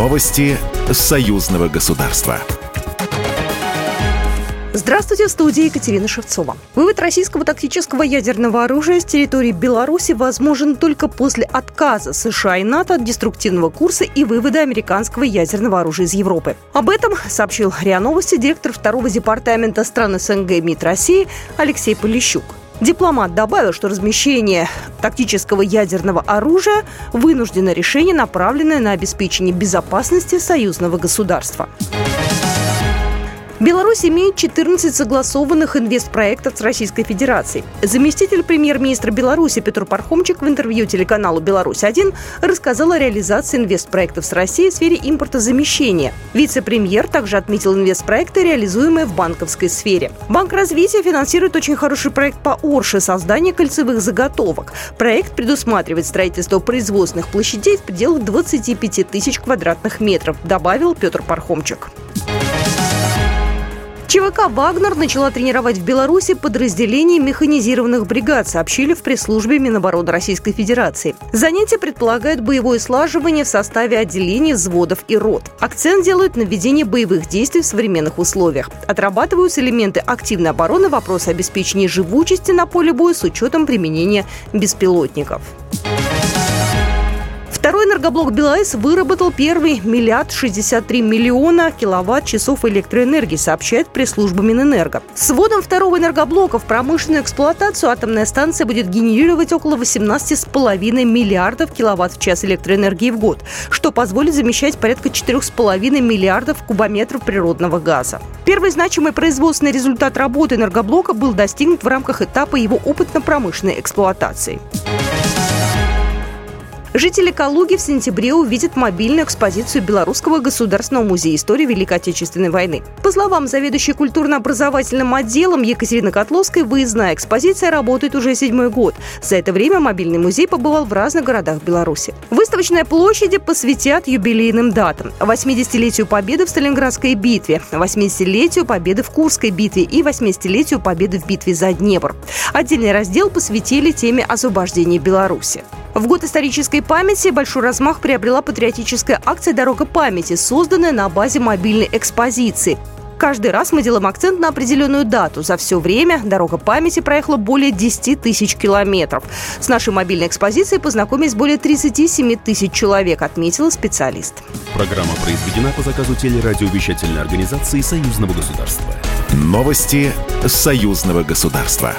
Новости союзного государства. Здравствуйте, в студии Екатерина Шевцова. Вывод российского тактического ядерного оружия с территории Беларуси возможен только после отказа США и НАТО от деструктивного курса и вывода американского ядерного оружия из Европы. Об этом сообщил РИА Новости директор второго департамента стран СНГ МИД России Алексей Полищук. Дипломат добавил, что размещение тактического ядерного оружия – вынужденное решение, направленное на обеспечение безопасности союзного государства. Беларусь имеет 14 согласованных инвестпроектов с Российской Федерацией. Заместитель премьер-министра Беларуси Петр Пархомчик в интервью телеканалу «Беларусь-1» рассказал о реализации инвестпроектов с Россией в сфере импортозамещения. Вице-премьер также отметил инвестпроекты, реализуемые в банковской сфере. Банк развития финансирует очень хороший проект по Орше – создание кольцевых заготовок. Проект предусматривает строительство производственных площадей в пределах 25 тысяч квадратных метров, добавил Петр Пархомчик. ЧВК «Вагнер» начала тренировать в Беларуси подразделение механизированных бригад, сообщили в пресс-службе Минобороны Российской Федерации. Занятия предполагают боевое слаживание в составе отделений, взводов и рот. Акцент делают на введение боевых действий в современных условиях. Отрабатываются элементы активной обороны, вопросы обеспечения живучести на поле боя с учетом применения беспилотников. Второй энергоблок БелАЭС выработал первый миллиард 63 миллиона киловатт-часов электроэнергии, сообщает пресс-служба Минэнерго. С вводом второго энергоблока в промышленную эксплуатацию атомная станция будет генерировать около 18,5 миллиардов киловатт в час электроэнергии в год, что позволит замещать порядка 4,5 миллиардов кубометров природного газа. Первый значимый производственный результат работы энергоблока был достигнут в рамках этапа его опытно-промышленной эксплуатации. Жители Калуги в сентябре увидят мобильную экспозицию Белорусского государственного музея истории Великой Отечественной войны. По словам заведующей культурно-образовательным отделом Екатерины Котловской, выездная экспозиция работает уже седьмой год. За это время мобильный музей побывал в разных городах Беларуси. Выставочные площади посвятят юбилейным датам. 80-летию победы в Сталинградской битве, 80-летию победы в Курской битве и 80-летию победы в битве за Днепр. Отдельный раздел посвятили теме освобождения Беларуси. В год исторической памяти большой размах приобрела патриотическая акция «Дорога памяти», созданная на базе мобильной экспозиции. Каждый раз мы делаем акцент на определенную дату. За все время «Дорога памяти» проехала более 10 тысяч километров. С нашей мобильной экспозицией познакомились более 37 тысяч человек, отметила специалист. Программа произведена по заказу телерадиовещательной организации Союзного государства. Новости Союзного государства.